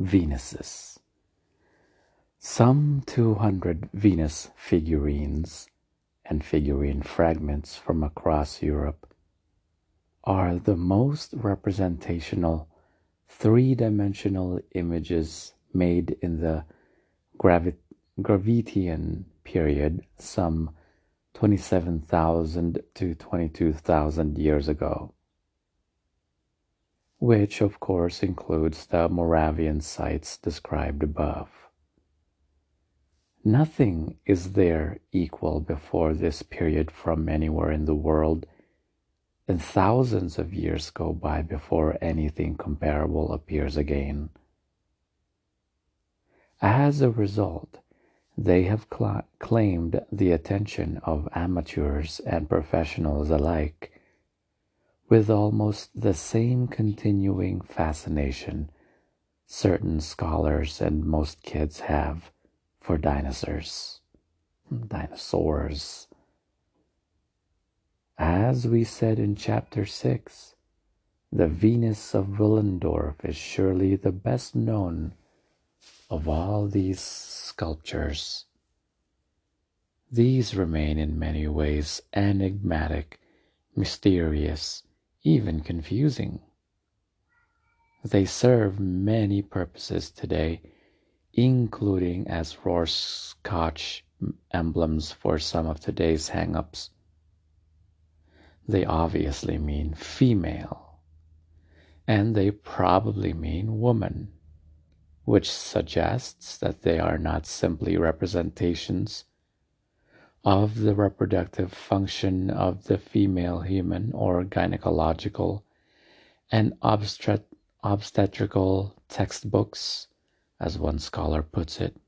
Venuses. Some 200 Venus figurines and figurine fragments from across Europe are the most representational three dimensional images made in the Gravit- Gravettian period, some 27,000 to 22,000 years ago, which of course includes the Moravian sites described above. Nothing is there equal before this period from anywhere in the world, and thousands of years go by before anything comparable appears again. As a result, they have cl- claimed the attention of amateurs and professionals alike with almost the same continuing fascination certain scholars and most kids have for dinosaurs. Dinosaurs. As we said in chapter 6, the Venus of Willendorf is surely the best known of all these sculptures. These remain in many ways enigmatic, mysterious, even confusing. They serve many purposes today, including as Rorschach emblems for some of today's hang-ups. They obviously mean female, and they probably mean woman which suggests that they are not simply representations of the reproductive function of the female human or gynecological and obstet- obstetrical textbooks, as one scholar puts it.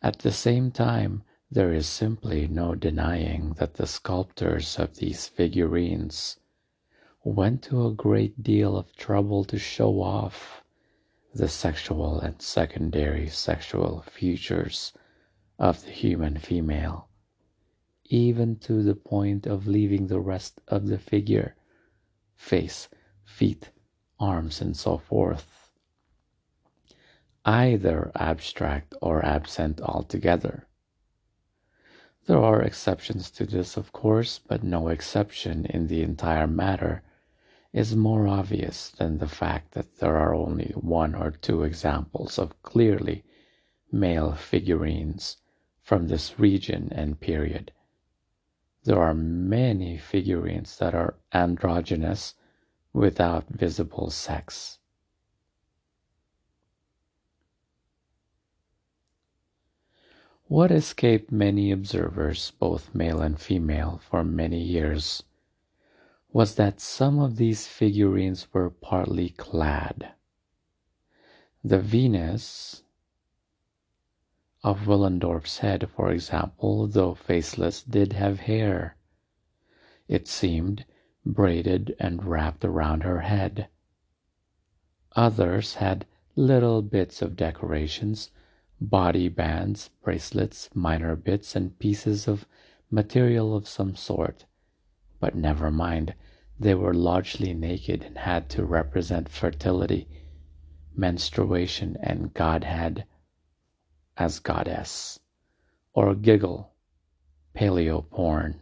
At the same time, there is simply no denying that the sculptors of these figurines went to a great deal of trouble to show off the sexual and secondary sexual features of the human female, even to the point of leaving the rest of the figure, face, feet, arms, and so forth, either abstract or absent altogether. There are exceptions to this, of course, but no exception in the entire matter is more obvious than the fact that there are only one or two examples of clearly male figurines from this region and period. There are many figurines that are androgynous without visible sex. What escaped many observers, both male and female, for many years was that some of these figurines were partly clad. The Venus of Willendorf's head, for example, though faceless, did have hair. It seemed braided and wrapped around her head. Others had little bits of decorations, body bands, bracelets, minor bits, and pieces of material of some sort. But never mind, they were largely naked and had to represent fertility, menstruation, and Godhead as goddess, or giggle, paleo porn.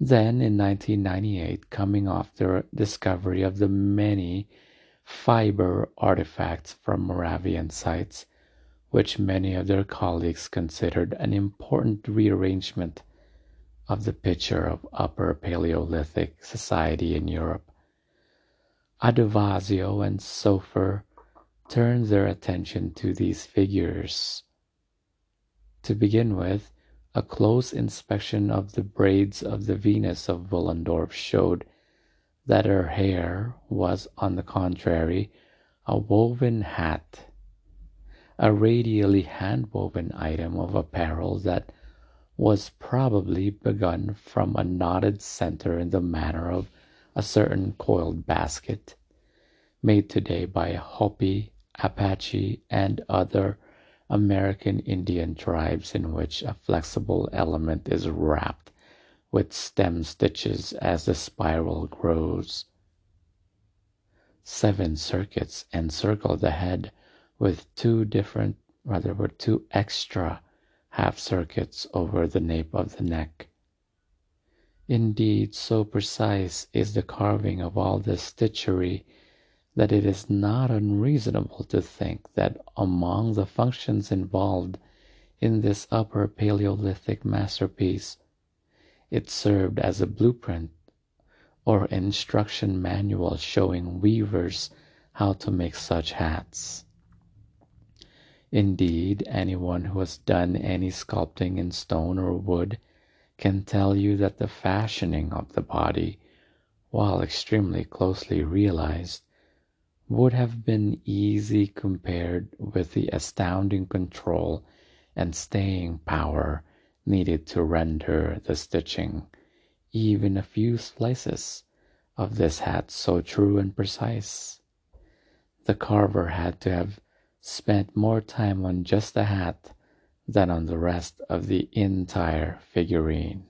Then in 1998, coming off the discovery of the many fiber artifacts from Moravian sites, which many of their colleagues considered an important rearrangement of the picture of Upper Paleolithic society in Europe. Adovasio and Soffer turned their attention to these figures. To begin with, a close inspection of the braids of the Venus of Willendorf showed that her hair was, on the contrary, a woven hat, a radially hand woven item of apparel that was probably begun from a knotted center in the manner of a certain coiled basket made today by Hopi, Apache, and other American Indian tribes in which a flexible element is wrapped with stem stitches as the spiral grows. Seven circuits encircle the head with two different, rather, with two extra half circuits over the nape of the neck. Indeed, so precise is the carving of all this stitchery that it is not unreasonable to think that among the functions involved in this upper Paleolithic masterpiece, it served as a blueprint or instruction manual showing weavers how to make such hats. Indeed, anyone who has done any sculpting in stone or wood can tell you that the fashioning of the body, while extremely closely realized, would have been easy compared with the astounding control and staying power needed to render the stitching, even a few slices, of this hat so true and precise. The carver had to have spent more time on just the hat than on the rest of the entire figurine.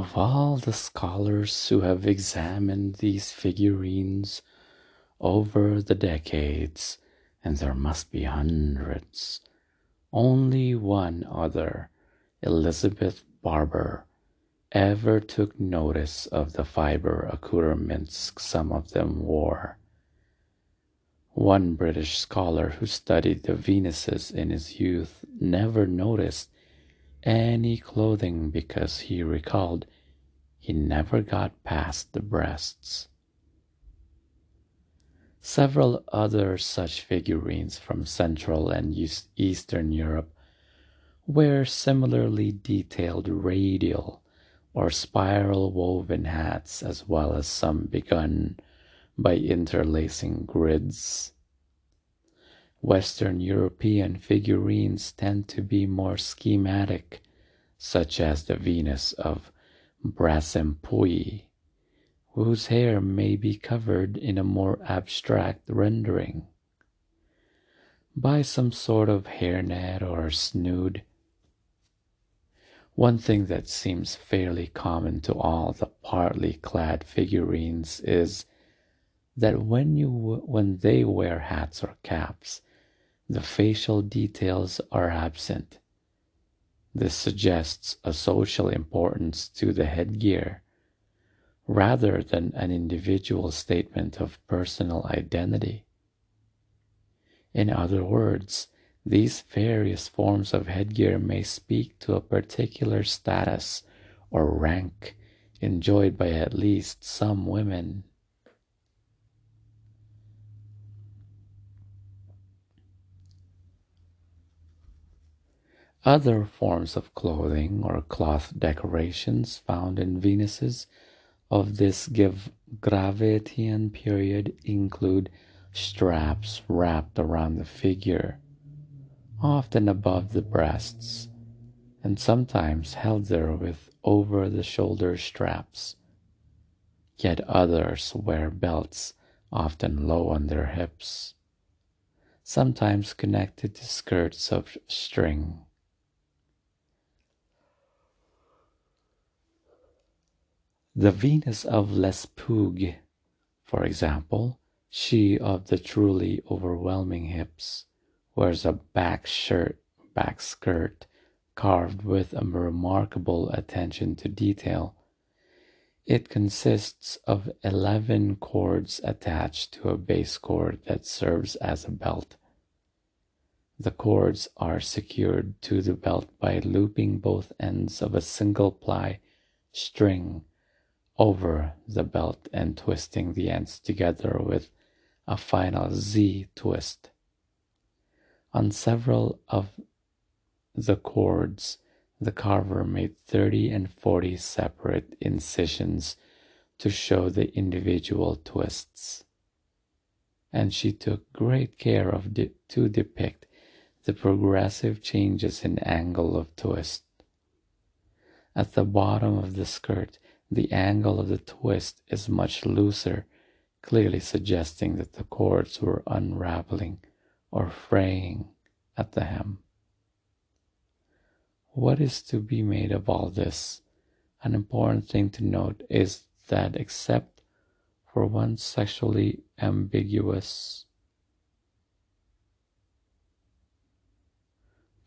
Of all the scholars who have examined these figurines over the decades, and there must be hundreds, only one other, Elizabeth Barber, ever took notice of the fiber accoutrements some of them wore. One British scholar who studied the Venuses in his youth never noticed any clothing because he recalled he never got past the breasts. Several other such figurines from Central and Eastern Europe wear similarly detailed radial or spiral woven hats, as well as some begun by interlacing grids. Western European figurines tend to be more schematic, such as the Venus of Brassempouy, whose hair may be covered in a more abstract rendering by some sort of hairnet or snood. One thing that seems fairly common to all the partly clad figurines is that when you when they wear hats or caps, the facial details are absent. This suggests a social importance to the headgear rather than an individual statement of personal identity. In other words, these various forms of headgear may speak to a particular status or rank enjoyed by at least some women. Other forms of clothing or cloth decorations found in Venuses of this Gravettian period include straps wrapped around the figure, often above the breasts, and sometimes held there with over the shoulder straps. Yet others wear belts, often low on their hips, sometimes connected to skirts of string. The Venus of Lespugue, for example, she of the truly overwhelming hips, wears a back shirt, back skirt, carved with a remarkable attention to detail. It consists of 11 cords attached to a base cord that serves as a belt. The cords are secured to the belt by looping both ends of a single ply string over the belt and twisting the ends together with a final Z twist. On several of the cords, the carver made 30 and 40 separate incisions to show the individual twists. And she took great care of de- to depict the progressive changes in angle of twist. At the bottom of the skirt, the angle of the twist is much looser, clearly suggesting that the cords were unraveling or fraying at the hem. What is to be made of all this? An important thing to note is that except for one sexually ambiguous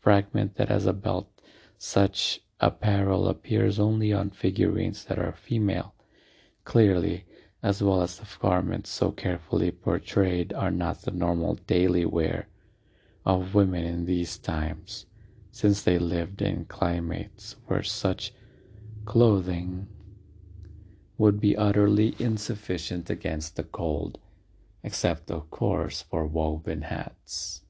fragment that has a belt, such apparel appears only on figurines that are female. Clearly, as well as the garments so carefully portrayed are not the normal daily wear of women in these times, since they lived in climates where such clothing would be utterly insufficient against the cold, except of course for woven hats.